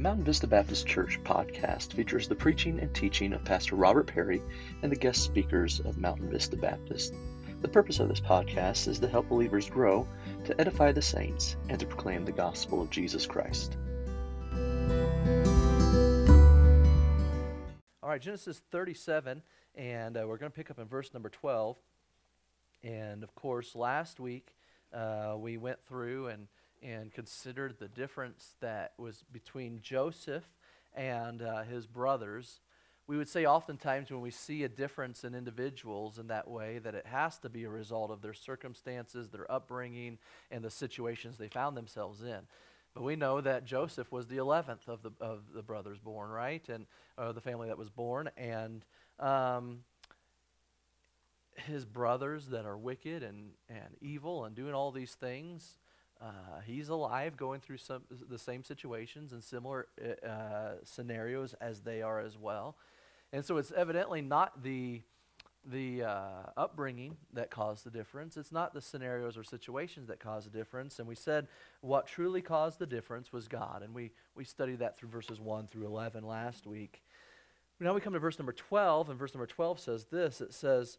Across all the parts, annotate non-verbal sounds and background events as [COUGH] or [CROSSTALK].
Mountain Vista Baptist Church podcast features the preaching and teaching of Pastor Robert Perry and the guest speakers of Mountain Vista Baptist. The purpose of this podcast is to help believers grow, to edify the saints, and to proclaim the gospel of Jesus Christ. All right, Genesis 37, and uh, we're going to pick up in verse number 12. And of course, last week uh, we went through and and considered the difference that was between Joseph and uh, his brothers. We would say oftentimes when we see a difference in individuals in that way that it has to be a result of their circumstances, their upbringing, and the situations they found themselves in. But we know that Joseph was the 11th of the, of the brothers born, right? And uh, the family that was born. And um, his brothers that are wicked and, and evil and doing all these things uh, he's alive, going through some the same situations and similar uh, uh, scenarios as they are as well, and so it's evidently not the the uh, upbringing that caused the difference. It's not the scenarios or situations that caused the difference. And we said what truly caused the difference was God, and we we studied that through verses one through eleven last week. Now we come to verse number twelve, and verse number twelve says this. It says.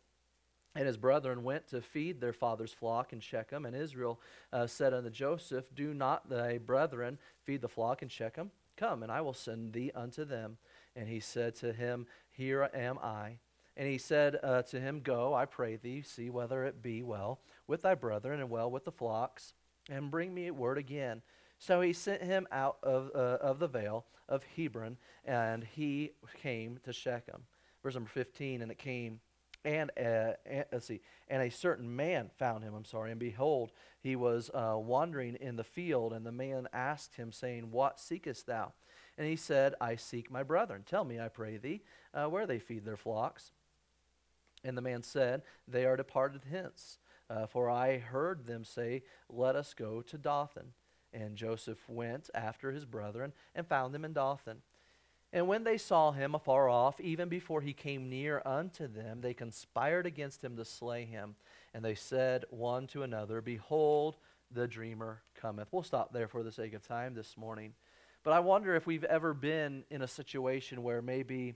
And his brethren went to feed their father's flock in Shechem. And Israel uh, said unto Joseph, Do not thy brethren feed the flock in Shechem? Come, and I will send thee unto them. And he said to him, Here am I. And he said uh, to him, Go, I pray thee, see whether it be well with thy brethren and well with the flocks, and bring me word again. So he sent him out of, uh, of the vale of Hebron, and he came to Shechem. Verse number 15, and it came and, uh, and, let's see, and a certain man found him, I'm sorry, and behold, he was uh, wandering in the field, and the man asked him, saying, What seekest thou? And he said, I seek my brethren. Tell me, I pray thee, uh, where they feed their flocks. And the man said, They are departed hence, uh, for I heard them say, Let us go to Dothan. And Joseph went after his brethren and found them in Dothan. And when they saw him afar off, even before he came near unto them, they conspired against him to slay him. And they said one to another, Behold, the dreamer cometh. We'll stop there for the sake of time this morning. But I wonder if we've ever been in a situation where maybe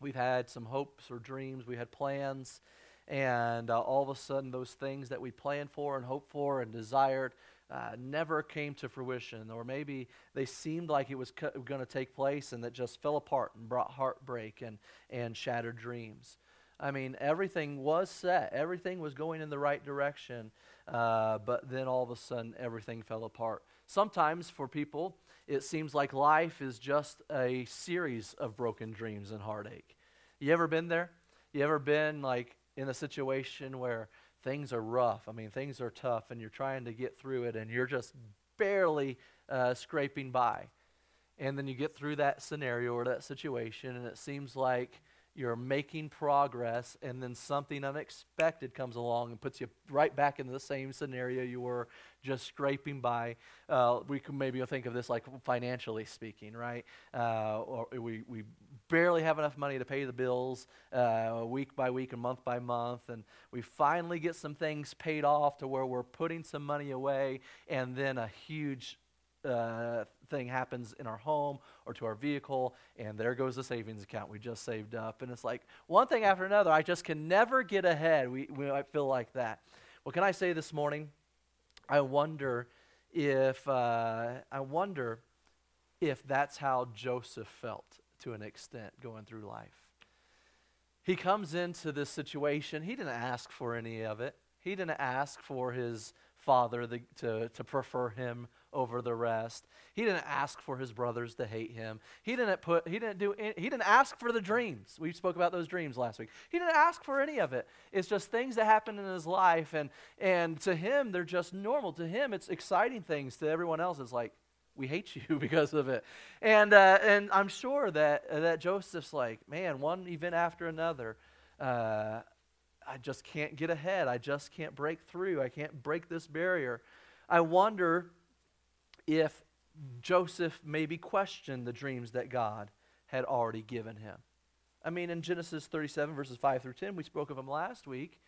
we've had some hopes or dreams, we had plans, and uh, all of a sudden those things that we planned for and hoped for and desired uh, never came to fruition, or maybe they seemed like it was co- going to take place and that just fell apart and brought heartbreak and, and shattered dreams. I mean, everything was set, everything was going in the right direction, uh, but then all of a sudden everything fell apart. Sometimes for people, it seems like life is just a series of broken dreams and heartache. You ever been there? You ever been like in a situation where things are rough. I mean, things are tough, and you're trying to get through it, and you're just barely uh, scraping by. And then you get through that scenario or that situation, and it seems like you're making progress, and then something unexpected comes along and puts you right back into the same scenario you were just scraping by. Uh, we can maybe think of this like financially speaking, right? Uh, or we, we barely have enough money to pay the bills uh, week by week and month by month, and we finally get some things paid off to where we're putting some money away, and then a huge uh, thing happens in our home or to our vehicle, and there goes the savings account we just saved up. And it's like one thing after another. I just can never get ahead. We, we might feel like that. Well, can I say this morning? I wonder if uh, I wonder if that's how Joseph felt to an extent going through life. He comes into this situation. He didn't ask for any of it. He didn't ask for his father the, to, to prefer him over the rest. He didn't ask for his brothers to hate him. He didn't put he didn't do any, he didn't ask for the dreams. We spoke about those dreams last week. He didn't ask for any of it. It's just things that happen in his life and and to him they're just normal. To him it's exciting things. To everyone else it's like we hate [LAUGHS] you because of it. And uh, and I'm sure that uh, that Joseph's like, man, one event after another. Uh, I just can't get ahead. I just can't break through. I can't break this barrier. I wonder if Joseph maybe questioned the dreams that God had already given him. I mean, in Genesis 37, verses 5 through 10, we spoke of him last week.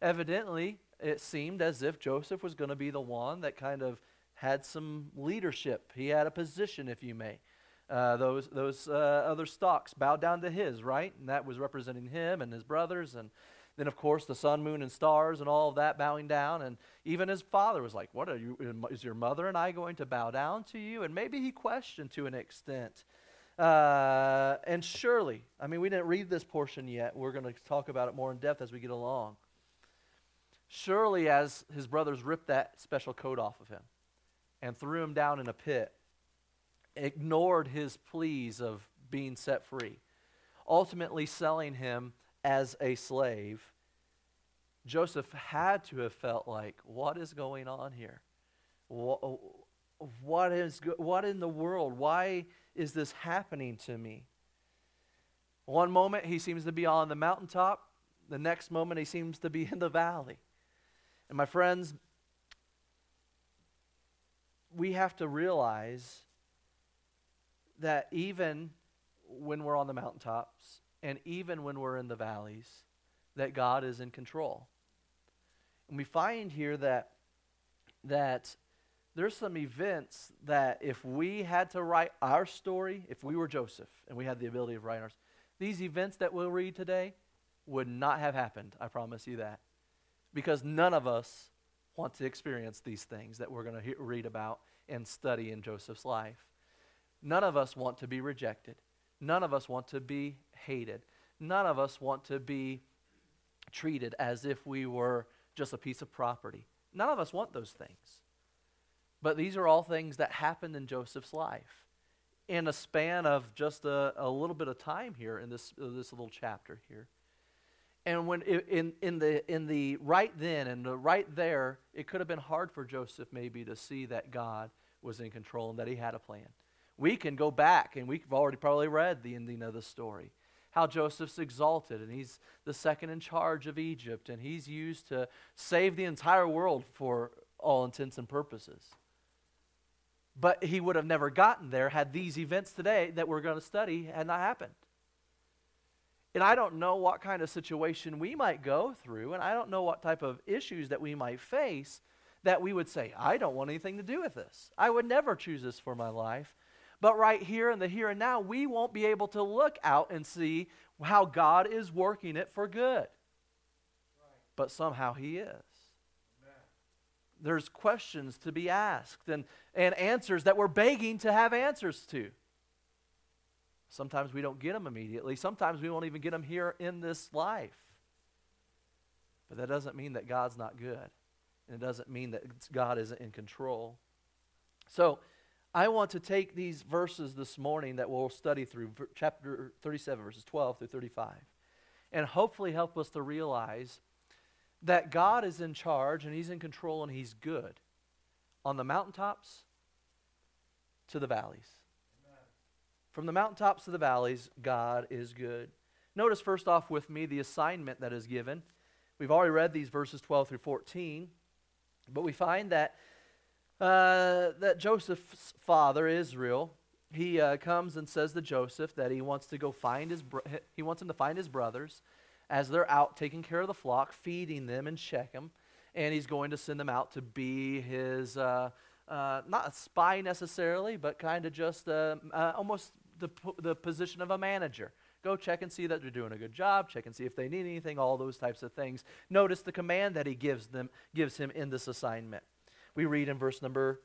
Evidently, it seemed as if Joseph was going to be the one that kind of had some leadership. He had a position, if you may. uh, those, those uh, other stocks bowed down to his, right? And that was representing him and his brothers. And then, of course, the sun, moon, and stars and all of that bowing down. And even his father was like, What are you? Is your mother and I going to bow down to you? And maybe he questioned to an extent. Uh, and surely, I mean, we didn't read this portion yet. We're going to talk about it more in depth as we get along. Surely, as his brothers ripped that special coat off of him and threw him down in a pit, ignored his pleas of being set free, ultimately selling him as a slave, Joseph had to have felt like, what is going on here? What, is, what in the world? Why is this happening to me? One moment he seems to be on the mountaintop, the next moment he seems to be in the valley. And my friends, we have to realize that even when we're on the mountaintops and even when we're in the valleys, that God is in control. And we find here that that there's some events that if we had to write our story, if we were Joseph and we had the ability of writing ours, these events that we'll read today would not have happened. I promise you that because none of us want to experience these things that we're going to read about and study in Joseph's life. None of us want to be rejected. None of us want to be hated. None of us want to be treated as if we were just a piece of property. None of us want those things. But these are all things that happened in Joseph's life in a span of just a, a little bit of time here in this, uh, this little chapter here. And when in, in, the, in the right then and the right there, it could have been hard for Joseph maybe to see that God was in control and that he had a plan. We can go back and we've already probably read the ending of the story. How Joseph's exalted and he's the second in charge of Egypt and he's used to save the entire world for all intents and purposes. But he would have never gotten there had these events today that we're going to study had not happened. And I don't know what kind of situation we might go through, and I don't know what type of issues that we might face that we would say, I don't want anything to do with this. I would never choose this for my life. But right here in the here and now, we won't be able to look out and see how God is working it for good. Right. But somehow He is. Amen. There's questions to be asked and, and answers that we're begging to have answers to. Sometimes we don't get them immediately. Sometimes we won't even get them here in this life. But that doesn't mean that God's not good. And it doesn't mean that God isn't in control. So, I want to take these verses this morning that we'll study through, chapter 37, verses 12 through 35, and hopefully help us to realize that God is in charge and He's in control and He's good on the mountaintops to the valleys. From the mountaintops to the valleys, God is good. Notice first off with me the assignment that is given. We've already read these verses 12 through 14, but we find that uh, that Joseph's father Israel he uh, comes and says to Joseph that he wants to go find his bro- he wants him to find his brothers as they're out taking care of the flock, feeding them in Shechem, and he's going to send them out to be his uh, uh, not a spy necessarily, but kind of just uh, uh, almost the, the position of a manager. Go check and see that they're doing a good job. Check and see if they need anything. All those types of things. Notice the command that he gives them, gives him in this assignment. We read in verse number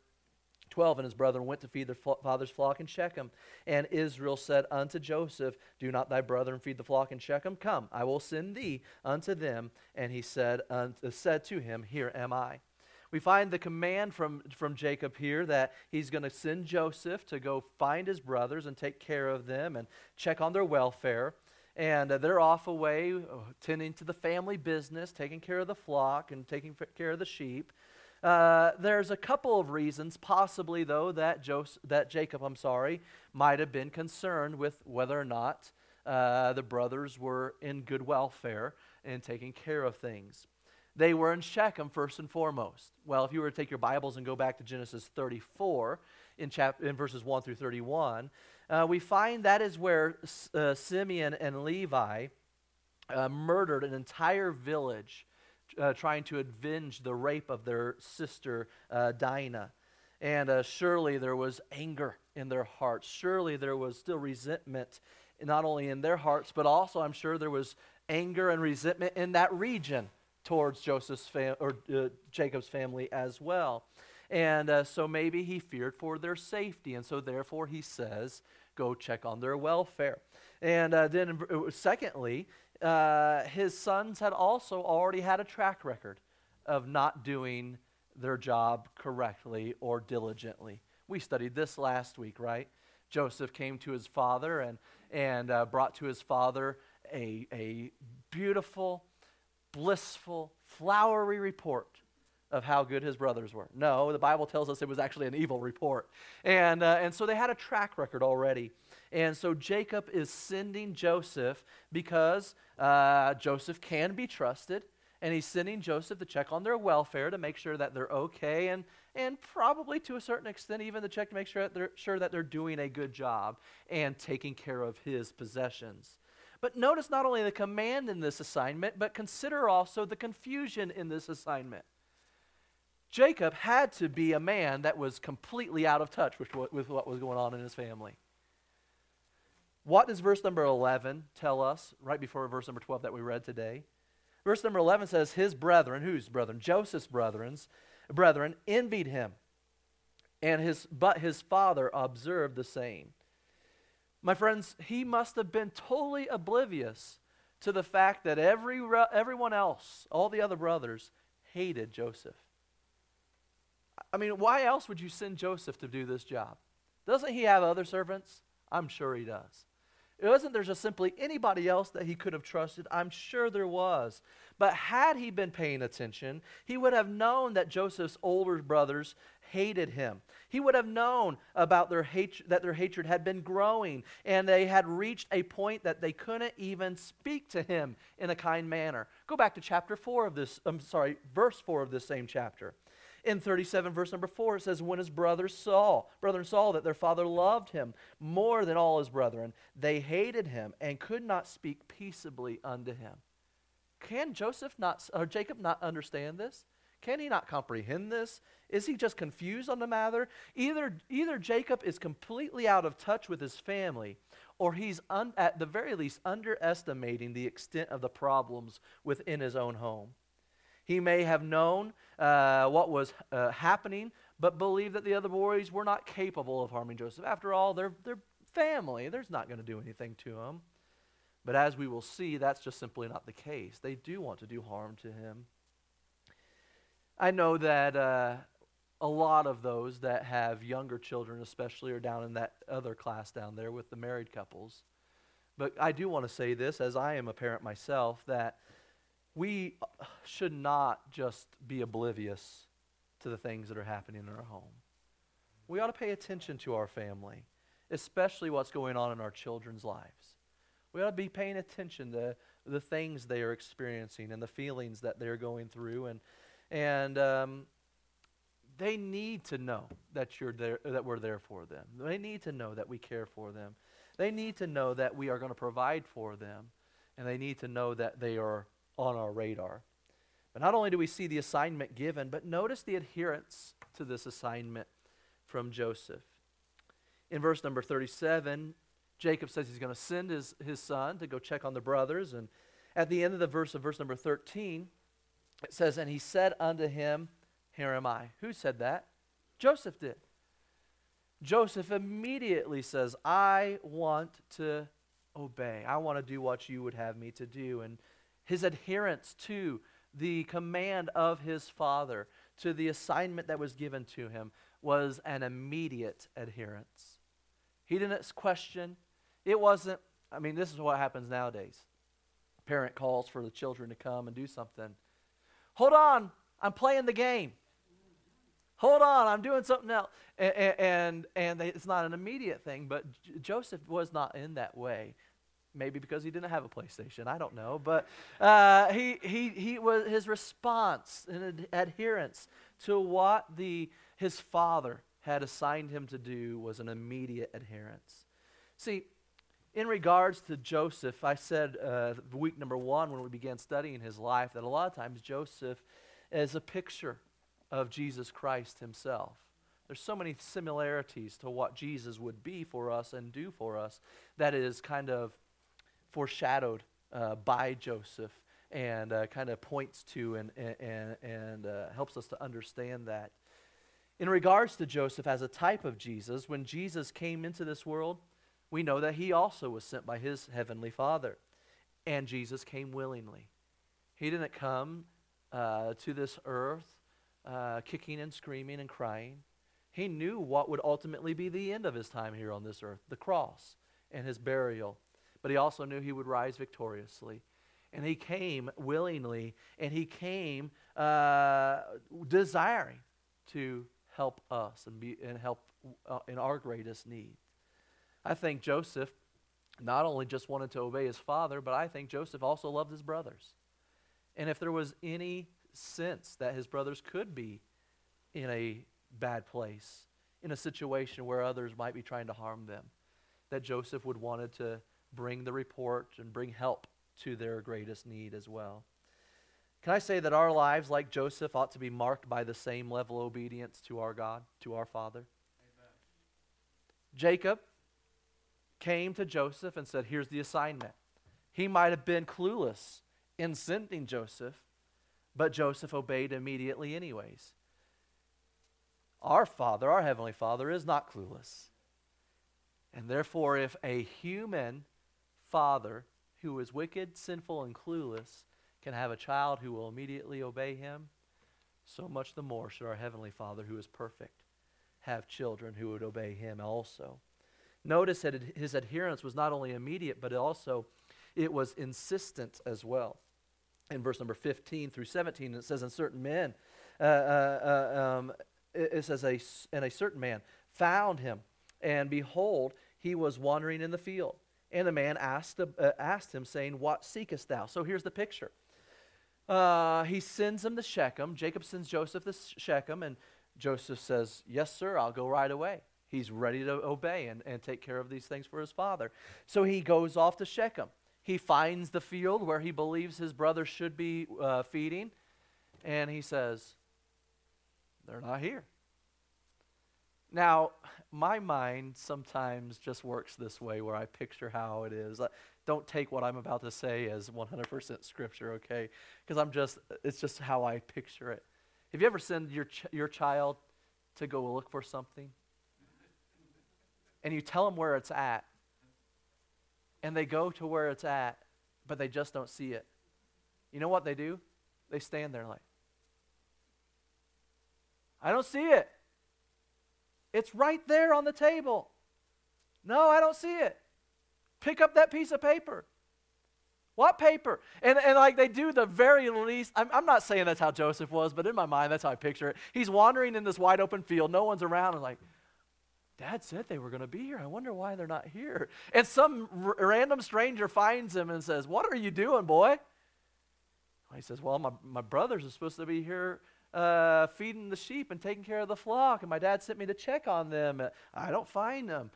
12 and his brethren went to feed their father's flock in Shechem. And Israel said unto Joseph, Do not thy brethren feed the flock in Shechem? Come, I will send thee unto them. And he said, unto, said to him, Here am I. We find the command from, from Jacob here that he's going to send Joseph to go find his brothers and take care of them and check on their welfare. And uh, they're off away, uh, tending to the family business, taking care of the flock and taking care of the sheep. Uh, there's a couple of reasons, possibly though, that, Joseph, that Jacob, I'm sorry, might have been concerned with whether or not uh, the brothers were in good welfare and taking care of things. They were in Shechem first and foremost. Well, if you were to take your Bibles and go back to Genesis 34 in, chap- in verses 1 through 31, uh, we find that is where uh, Simeon and Levi uh, murdered an entire village uh, trying to avenge the rape of their sister uh, Dinah. And uh, surely there was anger in their hearts. Surely there was still resentment, not only in their hearts, but also I'm sure there was anger and resentment in that region towards Joseph's fam- or uh, Jacob's family as well. And uh, so maybe he feared for their safety, and so therefore he says, "Go check on their welfare." And uh, then, secondly, uh, his sons had also already had a track record of not doing their job correctly or diligently. We studied this last week, right? Joseph came to his father and, and uh, brought to his father a, a beautiful, blissful, flowery report of how good his brothers were. No, the Bible tells us it was actually an evil report. And, uh, and so they had a track record already. And so Jacob is sending Joseph because uh, Joseph can be trusted. And he's sending Joseph to check on their welfare to make sure that they're okay and, and probably to a certain extent even to check to make sure that, they're, sure that they're doing a good job and taking care of his possessions. But notice not only the command in this assignment, but consider also the confusion in this assignment. Jacob had to be a man that was completely out of touch with what, with what was going on in his family. What does verse number 11 tell us right before verse number 12 that we read today? Verse number 11 says, His brethren, whose brethren? Joseph's brethren, brethren envied him, and his, but his father observed the same. My friends, he must have been totally oblivious to the fact that every, everyone else, all the other brothers, hated Joseph. I mean, why else would you send Joseph to do this job? Doesn't he have other servants? I'm sure he does. It wasn't there just simply anybody else that he could have trusted. I'm sure there was. But had he been paying attention, he would have known that Joseph's older brothers hated him. He would have known about their hatred that their hatred had been growing and they had reached a point that they couldn't even speak to him in a kind manner. Go back to chapter 4 of this I'm sorry, verse 4 of this same chapter. In 37, verse number 4, it says, When his brothers saw, brethren saw that their father loved him more than all his brethren, they hated him and could not speak peaceably unto him. Can Joseph not, or Jacob not understand this? Can he not comprehend this? Is he just confused on the matter? Either, either Jacob is completely out of touch with his family, or he's un, at the very least underestimating the extent of the problems within his own home. He may have known uh, what was uh, happening, but believed that the other boys were not capable of harming Joseph. After all, they're, they're family. There's not going to do anything to him. But as we will see, that's just simply not the case. They do want to do harm to him. I know that uh, a lot of those that have younger children, especially, are down in that other class down there with the married couples. But I do want to say this, as I am a parent myself, that we should not just be oblivious to the things that are happening in our home. We ought to pay attention to our family, especially what's going on in our children's lives. We ought to be paying attention to the things they are experiencing and the feelings that they're going through, and and um, they need to know that you're there, that we're there for them. They need to know that we care for them. They need to know that we are going to provide for them, and they need to know that they are on our radar. But not only do we see the assignment given, but notice the adherence to this assignment from Joseph. In verse number 37, Jacob says he's going to send his, his son to go check on the brothers. And at the end of the verse of verse number 13, it says, And he said unto him, Here am I. Who said that? Joseph did. Joseph immediately says, I want to obey. I want to do what you would have me to do. And his adherence to the command of his father, to the assignment that was given to him, was an immediate adherence. He didn't question. It wasn't, I mean, this is what happens nowadays. parent calls for the children to come and do something. Hold on, I'm playing the game. Hold on, I'm doing something else. And, and, and it's not an immediate thing, but Joseph was not in that way maybe because he didn't have a PlayStation. I don't know, but uh, he, he, he was his response and adherence to what the his father had assigned him to do was an immediate adherence. See, in regards to Joseph, I said uh, week number one when we began studying his life that a lot of times Joseph is a picture of Jesus Christ himself. There's so many similarities to what Jesus would be for us and do for us that is kind of foreshadowed uh, by Joseph and uh, kind of points to and, and, and uh, helps us to understand that. In regards to Joseph as a type of Jesus, when Jesus came into this world, we know that he also was sent by his heavenly Father. And Jesus came willingly. He didn't come uh, to this earth uh, kicking and screaming and crying. He knew what would ultimately be the end of his time here on this earth the cross and his burial. But he also knew he would rise victoriously. And he came willingly, and he came uh, desiring to help us and, be, and help uh, in our greatest need. I think Joseph not only just wanted to obey his father, but I think Joseph also loved his brothers. And if there was any sense that his brothers could be in a bad place, in a situation where others might be trying to harm them, that Joseph would wanted to bring the report and bring help to their greatest need as well. Can I say that our lives, like Joseph, ought to be marked by the same level of obedience to our God, to our Father? Amen. Jacob came to Joseph and said, Here's the assignment. He might have been clueless in sending Joseph, but Joseph obeyed immediately, anyways. Our Father, our Heavenly Father, is not clueless. And therefore, if a human father who is wicked, sinful, and clueless can have a child who will immediately obey him, so much the more should our Heavenly Father, who is perfect, have children who would obey him also. Notice that his adherence was not only immediate, but also it was insistent as well. In verse number 15 through 17, it says, And certain men, uh, uh, uh, um, it, says, And a certain man found him, and behold, he was wandering in the field. And the man asked, uh, asked him, saying, What seekest thou? So here's the picture. Uh, he sends him to Shechem. Jacob sends Joseph to Shechem, and Joseph says, Yes, sir, I'll go right away. He's ready to obey and, and take care of these things for his father. So he goes off to Shechem. He finds the field where he believes his brother should be uh, feeding, and he says, They're not here. Now, my mind sometimes just works this way where I picture how it is. Don't take what I'm about to say as 100% scripture, okay? Because I'm just, it's just how I picture it. Have you ever sent your, ch- your child to go look for something? And you tell them where it's at. And they go to where it's at, but they just don't see it. You know what they do? They stand there like, I don't see it. It's right there on the table. No, I don't see it. Pick up that piece of paper. What paper? And, and like they do the very least, I'm, I'm not saying that's how Joseph was, but in my mind, that's how I picture it. He's wandering in this wide open field, no one's around, and like, Dad said they were going to be here. I wonder why they're not here. And some r- random stranger finds him and says, What are you doing, boy? He says, Well, my, my brothers are supposed to be here uh, feeding the sheep and taking care of the flock, and my dad sent me to check on them. I don't find them.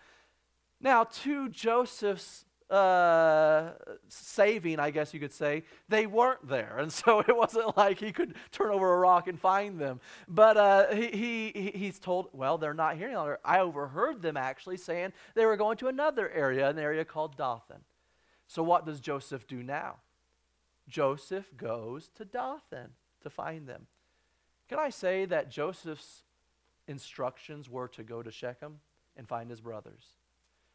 Now, to Joseph's uh, saving, I guess you could say, they weren't there. And so [LAUGHS] it wasn't like he could turn over a rock and find them. But uh, he, he, he's told, well, they're not here any longer. I overheard them actually saying they were going to another area, an area called Dothan. So what does Joseph do now? Joseph goes to Dothan to find them. Can I say that Joseph's instructions were to go to Shechem and find his brothers?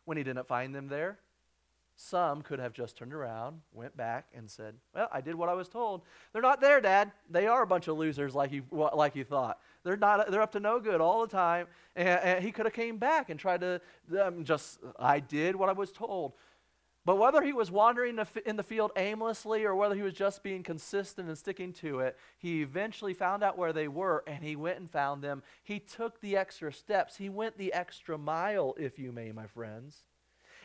When he didn't find them there, some could have just turned around, went back, and said, Well, I did what I was told. They're not there, Dad. They are a bunch of losers like you, like you thought. They're, not, they're up to no good all the time. And, and he could have came back and tried to um, just, I did what I was told. But whether he was wandering in the field aimlessly or whether he was just being consistent and sticking to it, he eventually found out where they were and he went and found them. He took the extra steps. He went the extra mile, if you may, my friends.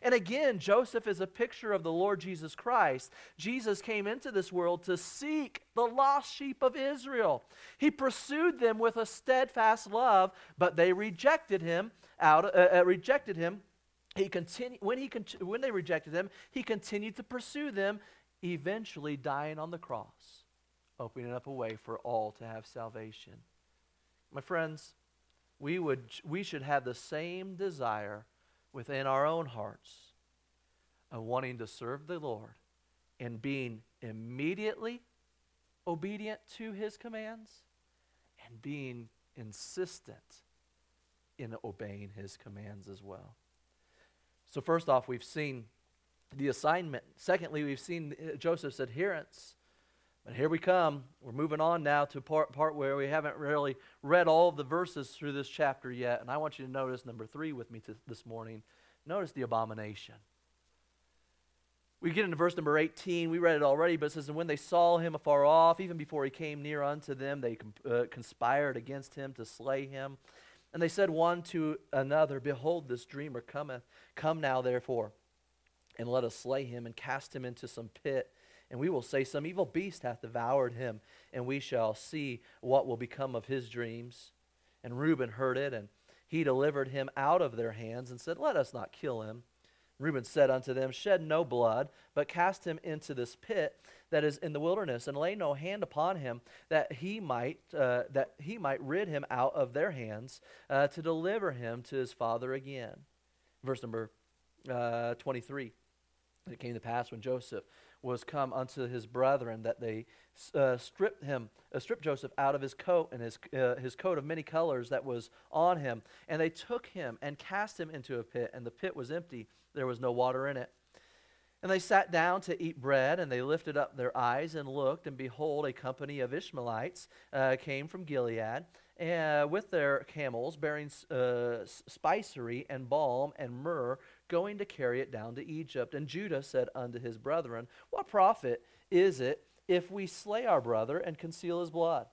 And again, Joseph is a picture of the Lord Jesus Christ. Jesus came into this world to seek the lost sheep of Israel. He pursued them with a steadfast love, but they rejected him out uh, uh, rejected him he continued, when, he when they rejected him, he continued to pursue them, eventually dying on the cross, opening up a way for all to have salvation. My friends, we, would, we should have the same desire within our own hearts of wanting to serve the Lord and being immediately obedient to his commands and being insistent in obeying his commands as well. So, first off, we've seen the assignment. Secondly, we've seen uh, Joseph's adherence. But here we come. We're moving on now to part, part where we haven't really read all of the verses through this chapter yet. And I want you to notice number three with me to, this morning. Notice the abomination. We get into verse number 18. We read it already, but it says, And when they saw him afar off, even before he came near unto them, they uh, conspired against him to slay him. And they said one to another, Behold, this dreamer cometh. Come now, therefore, and let us slay him and cast him into some pit and we will say, Some evil beast hath devoured him, and we shall see what will become of his dreams. And Reuben heard it, and he delivered him out of their hands, and said, Let us not kill him. Reuben said unto them, Shed no blood, but cast him into this pit that is in the wilderness, and lay no hand upon him, that he might uh, that he might rid him out of their hands, uh, to deliver him to his father again. Verse number uh, twenty three. It came to pass when Joseph was come unto his brethren that they uh, stripped him, uh, stripped Joseph out of his coat and his, uh, his coat of many colors that was on him. And they took him and cast him into a pit, and the pit was empty. There was no water in it. And they sat down to eat bread, and they lifted up their eyes and looked, and behold, a company of Ishmaelites uh, came from Gilead uh, with their camels, bearing uh, spicery and balm and myrrh, going to carry it down to Egypt. And Judah said unto his brethren, What profit is it if we slay our brother and conceal his blood?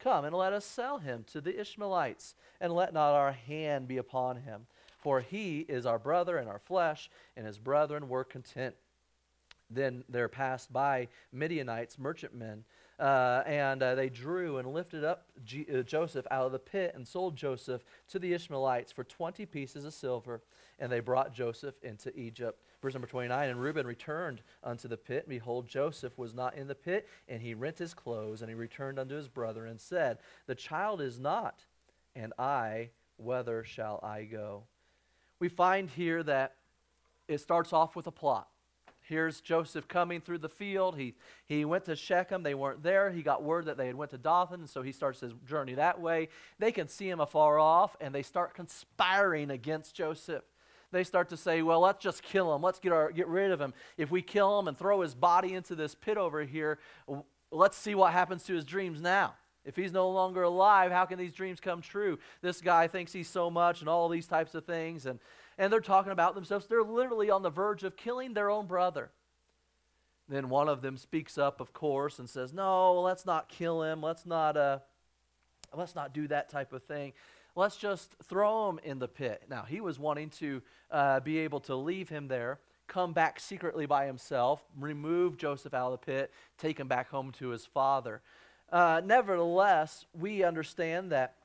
Come and let us sell him to the Ishmaelites, and let not our hand be upon him. For he is our brother and our flesh, and his brethren were content. Then there passed by Midianites, merchantmen, uh, and uh, they drew and lifted up G- uh, Joseph out of the pit and sold Joseph to the Ishmaelites for 20 pieces of silver and they brought Joseph into Egypt. Verse number 29 And Reuben returned unto the pit, and behold, Joseph was not in the pit, and he rent his clothes, and he returned unto his brother, and said, The child is not, and I, whither shall I go? We find here that it starts off with a plot. Here's Joseph coming through the field. He, he went to Shechem. They weren't there. He got word that they had went to Dothan, so he starts his journey that way. They can see him afar off, and they start conspiring against Joseph they start to say, well, let's just kill him. Let's get, our, get rid of him. If we kill him and throw his body into this pit over here, let's see what happens to his dreams now. If he's no longer alive, how can these dreams come true? This guy thinks he's so much and all these types of things. And, and they're talking about themselves. They're literally on the verge of killing their own brother. Then one of them speaks up, of course, and says, No, let's not kill him. Let's not, uh, let's not do that type of thing let's just throw him in the pit. Now, he was wanting to uh, be able to leave him there, come back secretly by himself, remove Joseph out of the pit, take him back home to his father. Uh, nevertheless, we understand that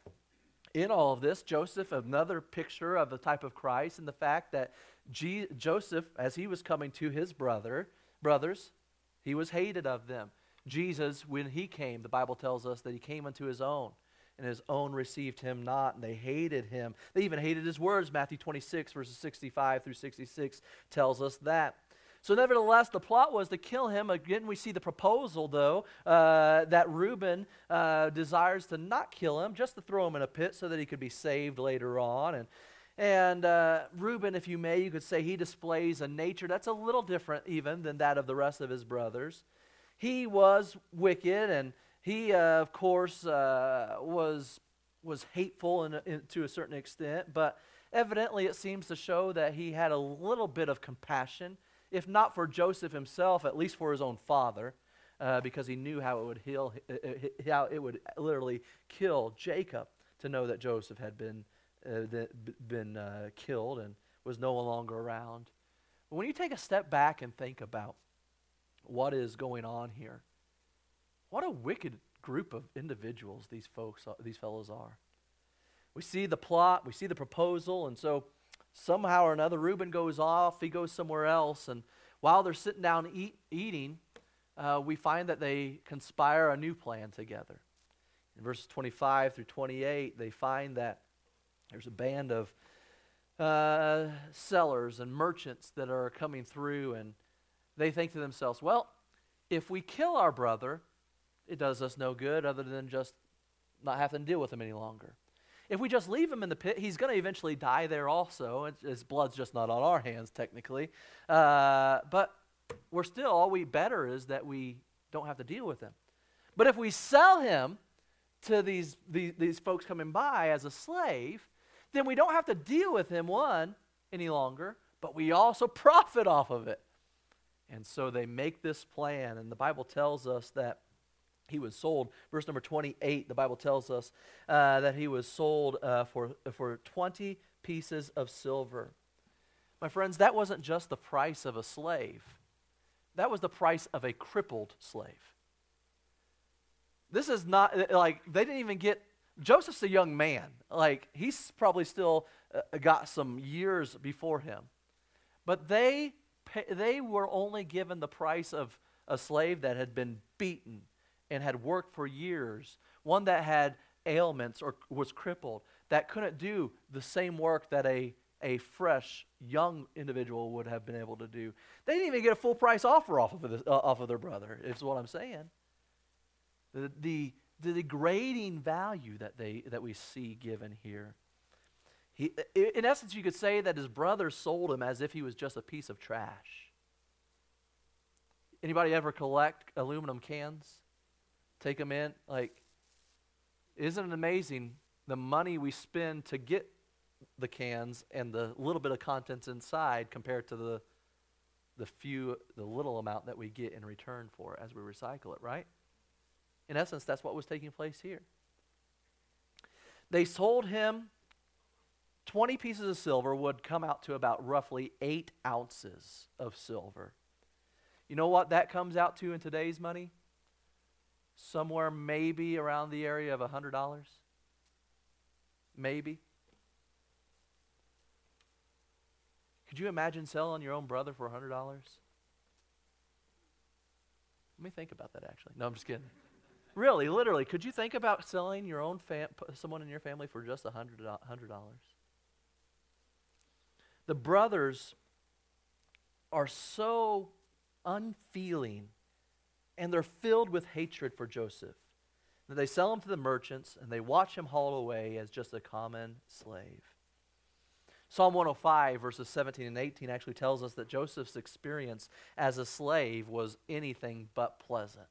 in all of this, Joseph, another picture of the type of Christ, and the fact that G- Joseph, as he was coming to his brother, brothers, he was hated of them. Jesus, when he came, the Bible tells us that he came unto his own and his own received him not, and they hated him. They even hated his words. Matthew 26, verses 65 through 66 tells us that. So, nevertheless, the plot was to kill him. Again, we see the proposal, though, uh, that Reuben uh, desires to not kill him, just to throw him in a pit so that he could be saved later on. And, and uh, Reuben, if you may, you could say he displays a nature that's a little different even than that of the rest of his brothers. He was wicked and he, uh, of course, uh, was, was hateful in, in, to a certain extent, but evidently it seems to show that he had a little bit of compassion, if not for Joseph himself, at least for his own father. Uh, because he knew how it would heal, uh, uh, how it would literally kill Jacob to know that Joseph had been uh, been uh, killed and was no longer around. When you take a step back and think about what is going on here, what a wicked group of individuals these folks, these fellows are. We see the plot, we see the proposal, and so somehow or another, Reuben goes off, he goes somewhere else, and while they're sitting down eat, eating, uh, we find that they conspire a new plan together. In verses 25 through 28, they find that There's a band of uh, sellers and merchants that are coming through, and they think to themselves, well, if we kill our brother, it does us no good other than just not having to deal with him any longer. If we just leave him in the pit, he's going to eventually die there also. His blood's just not on our hands, technically. Uh, but we're still, all we better is that we don't have to deal with him. But if we sell him to these, these, these folks coming by as a slave, then we don't have to deal with him, one, any longer, but we also [LAUGHS] profit off of it. And so they make this plan, and the Bible tells us that he was sold. Verse number 28, the Bible tells us uh, that he was sold uh, for, for 20 pieces of silver. My friends, that wasn't just the price of a slave, that was the price of a crippled slave. This is not like they didn't even get. Joseph's a young man. Like, he's probably still uh, got some years before him. But they, they were only given the price of a slave that had been beaten and had worked for years, one that had ailments or was crippled, that couldn't do the same work that a, a fresh, young individual would have been able to do. They didn't even get a full price offer off of, this, uh, off of their brother, is what I'm saying. The, the, the degrading value that, they, that we see given here. He, in essence, you could say that his brother sold him as if he was just a piece of trash. Anybody ever collect aluminum cans? Take them in. Like, isn't it amazing the money we spend to get the cans and the little bit of contents inside compared to the the few the little amount that we get in return for as we recycle it, right? In essence, that's what was taking place here. They sold him 20 pieces of silver would come out to about roughly 8 ounces of silver. You know what that comes out to in today's money? Somewhere maybe around the area of $100? Maybe. Could you imagine selling your own brother for $100? Let me think about that actually. No, I'm just kidding. really, literally, could you think about selling your own fam- someone in your family for just $100? The brothers are so unfeeling and they're filled with hatred for Joseph. And they sell him to the merchants, and they watch him haul away as just a common slave. Psalm 105, verses 17 and 18, actually tells us that Joseph's experience as a slave was anything but pleasant.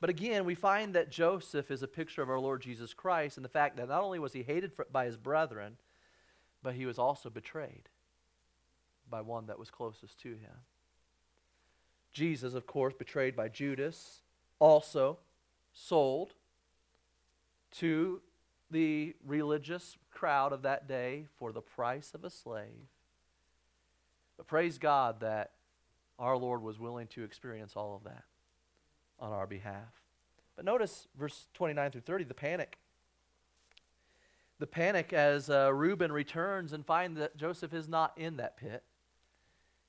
But again, we find that Joseph is a picture of our Lord Jesus Christ and the fact that not only was he hated for, by his brethren, but he was also betrayed by one that was closest to him. Jesus, of course, betrayed by Judas, also sold to the religious crowd of that day for the price of a slave. But praise God that our Lord was willing to experience all of that on our behalf. But notice verse 29 through 30, the panic. The panic as uh, Reuben returns and finds that Joseph is not in that pit.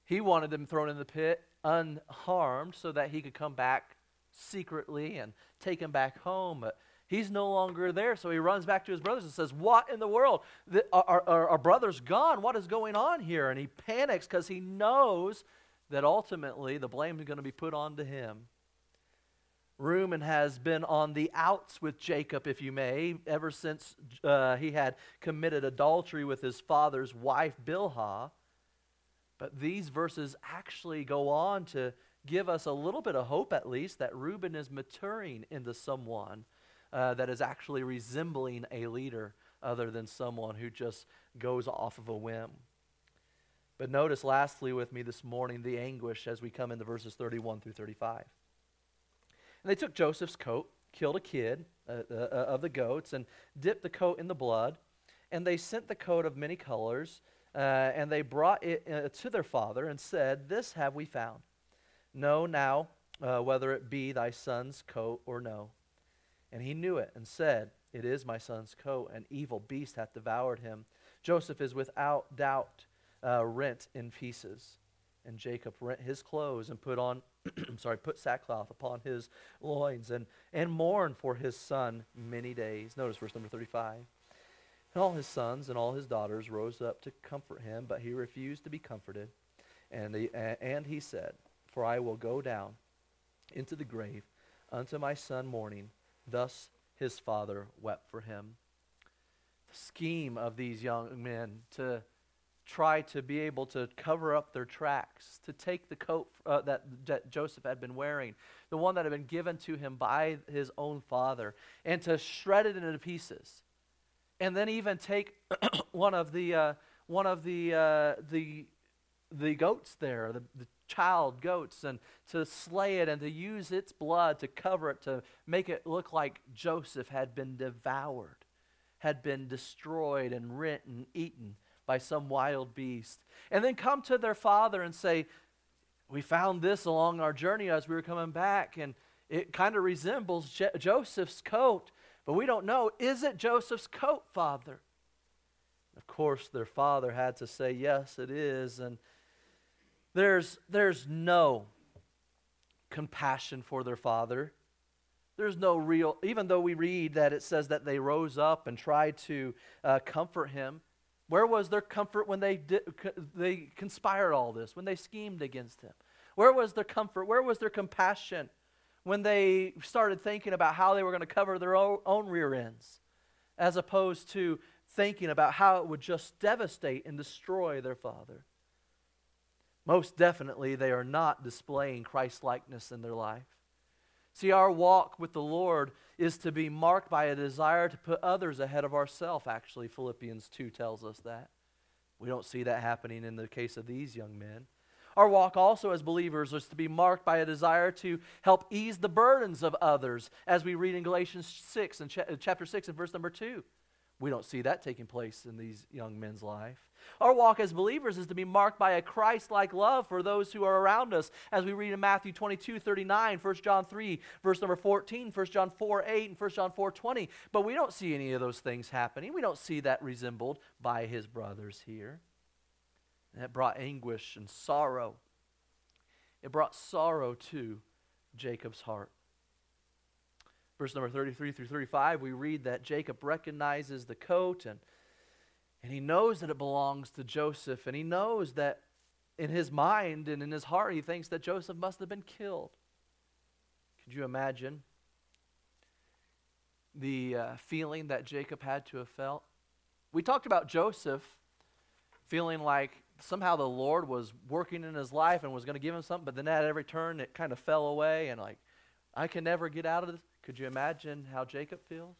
He wanted him thrown in the pit unharmed so that he could come back secretly and take him back home. But he's no longer there. So he runs back to his brothers and says, What in the world? The, our, our, our brother's gone. What is going on here? And he panics because he knows that ultimately the blame is going to be put onto him. Reuben has been on the outs with Jacob, if you may, ever since uh, he had committed adultery with his father's wife, Bilhah. But these verses actually go on to give us a little bit of hope, at least, that Reuben is maturing into someone uh, that is actually resembling a leader other than someone who just goes off of a whim. But notice, lastly, with me this morning, the anguish as we come into verses 31 through 35. And they took Joseph's coat, killed a kid uh, uh, uh of the goats, and dipped the coat in the blood. And they sent the coat of many colors uh, and they brought it uh, to their father and said, This have we found. Know now uh, whether it be thy son's coat or no. And he knew it and said, It is my son's coat. An evil beast hath devoured him. Joseph is without doubt uh, rent in pieces. And Jacob rent his clothes and put on, [CLEARS THROAT] I'm sorry, put sackcloth upon his loins and, and mourned for his son many days. Notice verse number 35. And all his sons and all his daughters rose up to comfort him, but he refused to be comforted. And he, and he said, For I will go down into the grave unto my son mourning. Thus his father wept for him. The scheme of these young men to try to be able to cover up their tracks, to take the coat uh, that, that Joseph had been wearing, the one that had been given to him by his own father, and to shred it into pieces and then even take [CLEARS THROAT] one of the uh, one of the uh, the the goats there, the, the child goats, and to slay it and to use its blood to cover it to make it look like Joseph had been devoured, had been destroyed and rent and eaten by some wild beast, and then come to their father and say, "We found this along our journey as we were coming back, and." It kind of resembles Je- Joseph's coat, but we don't know is it Joseph's coat, Father? Of course, their father had to say, Yes, it is. And there's, there's no compassion for their father. There's no real, even though we read that it says that they rose up and tried to uh, comfort him. Where was their comfort when they, they conspired all this, when they schemed against him? Where was their comfort? Where was their compassion? When they started thinking about how they were going to cover their own rear ends, as opposed to thinking about how it would just devastate and destroy their father. Most definitely, they are not displaying Christ likeness in their life. See, our walk with the Lord is to be marked by a desire to put others ahead of ourselves, actually. Philippians 2 tells us that. We don't see that happening in the case of these young men. Our walk also as believers is to be marked by a desire to help ease the burdens of others, as we read in Galatians 6 and chapter 6 and verse number 2. We don't see that taking place in these young men's life. Our walk as believers is to be marked by a Christ like love for those who are around us, as we read in Matthew 22 39, 1 John 3, verse number 14, 1 John 4 8, and 1 John 4 20. But we don't see any of those things happening. We don't see that resembled by his brothers here. It brought anguish and sorrow. It brought sorrow to Jacob's heart. Verse number 33 through 35, we read that Jacob recognizes the coat and, and he knows that it belongs to Joseph. And he knows that in his mind and in his heart, he thinks that Joseph must have been killed. Could you imagine the uh, feeling that Jacob had to have felt? We talked about Joseph feeling like somehow the Lord was working in his life and was going to give him something, but then at every turn it kind of fell away and like, I can never get out of this. Could you imagine how Jacob feels?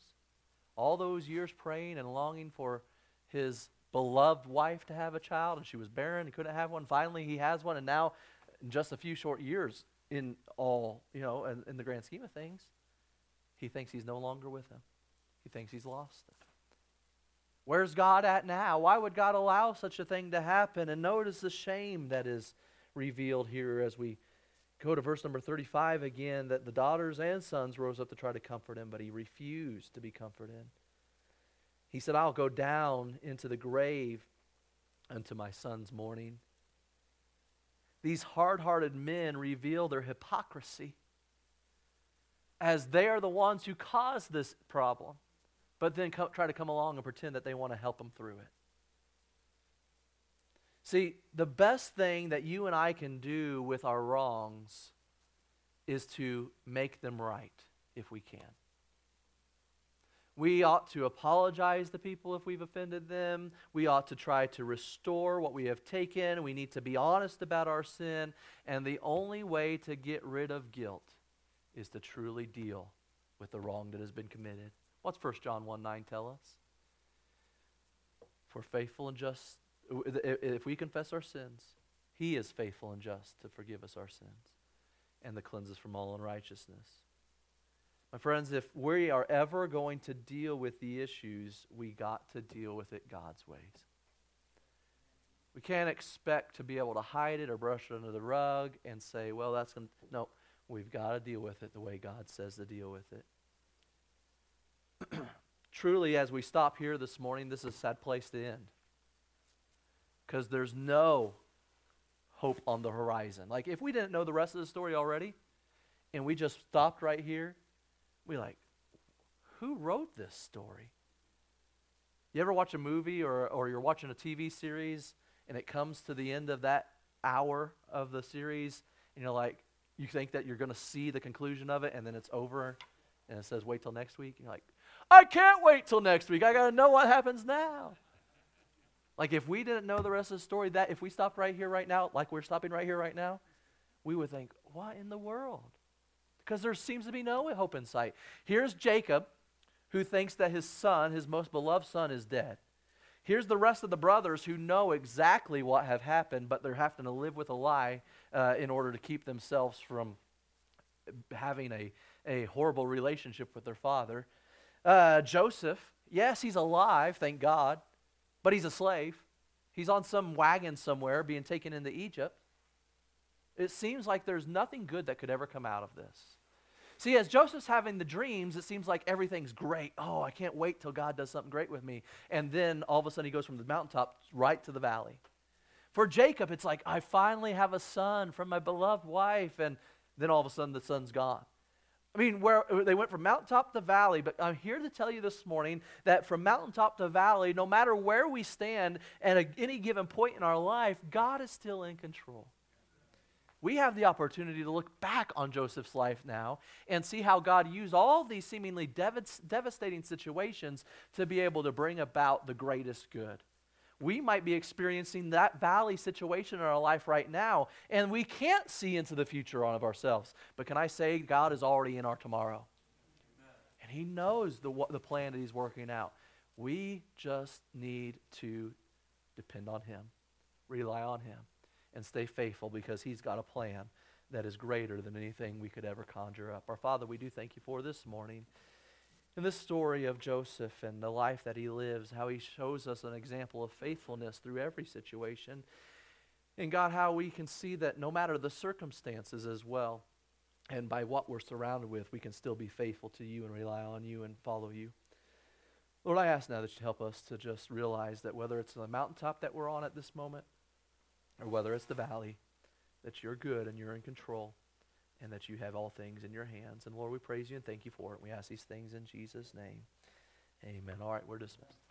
All those years praying and longing for his beloved wife to have a child, and she was barren, he couldn't have one. Finally, he has one, and now, in just a few short years, in all, you know, in, in the grand scheme of things, he thinks he's no longer with him. He thinks he's lost him. Where's God at now? Why would God allow such a thing to happen? And notice the shame that is revealed here as we go to verse number 35 again that the daughters and sons rose up to try to comfort him, but he refused to be comforted. He said, I'll go down into the grave unto my son's mourning. These hard hearted men reveal their hypocrisy as they are the ones who caused this problem but then co- try to come along and pretend that they want to help them through it. See, the best thing that you and I can do with our wrongs is to make them right if we can. We ought to apologize to people if we've offended them. We ought to try to restore what we have taken. We need to be honest about our sin. And the only way to get rid of guilt is to truly deal with the wrong that has been committed. What's 1 John 1 9 tell us? For faithful and just, if we confess our sins, he is faithful and just to forgive us our sins and to cleanse us from all unrighteousness. My friends, if we are ever going to deal with the issues, we got to deal with it God's ways. We can't expect to be able to hide it or brush it under the rug and say, well, that's going to. No, we've got to deal with it the way God says to deal with it. [CLEARS THROAT] truly, as we stop here this morning, this is a sad place to end. Because there's no hope on the horizon. Like, if we didn't know the rest of the story already, and we just stopped right here, we like, who wrote this story? You ever watch a movie or, or you're watching a TV series and it comes to the end of that hour of the series and you're like, you think that you're going to see the conclusion of it and then it's over and it says wait till next week? You're like, I can't wait till next week. I got to know what happens now. Like if we didn't know the rest of the story, that if we stopped right here right now, like we're stopping right here right now, we would think, what in the world? Because there seems to be no hope in sight. Here's Jacob, who thinks that his son, his most beloved son, is dead. Here's the rest of the brothers who know exactly what have happened, but they're having to live with a lie uh, in order to keep themselves from having a, a horrible relationship with their father. Uh, Joseph, yes, he's alive, thank God, but he's a slave. He's on some wagon somewhere being taken into Egypt. It seems like there's nothing good that could ever come out of this. See, as Joseph's having the dreams, it seems like everything's great. Oh, I can't wait till God does something great with me. And then all of a sudden he goes from the mountaintop right to the valley. For Jacob, it's like, I finally have a son from my beloved wife. And then all of a sudden the son's gone. I mean, where uh, they went from mountaintop to valley, but I'm here to tell you this morning that from mountaintop to valley, no matter where we stand at a, any given point in our life, God is still in control. We have the opportunity to look back on Joseph's life now and see how God used all these seemingly dev- devastating situations to be able to bring about the greatest good we might be experiencing that valley situation in our life right now, and we can't see into the future of ourselves. But can I say, God is already in our tomorrow? Amen. And He knows the, the plan that He's working out. We just need to depend on Him, rely on Him, and stay faithful because He's got a plan that is greater than anything we could ever conjure up. Our Father, we do thank you for this morning in this story of Joseph and the life that he lives, how he shows us an example of faithfulness through every situation. And God, how we can see that no matter the circumstances as well, and by what we're surrounded with, we can still be faithful to you and rely on you and follow you. Lord, I ask now that you help us to just realize that whether it's the mountaintop that we're on at this moment or whether it's the valley, that you're good and you're in control and that you have all things in your hands. And Lord, we praise you and thank you for it. We ask these things in Jesus' name. Amen. All right, we're dismissed.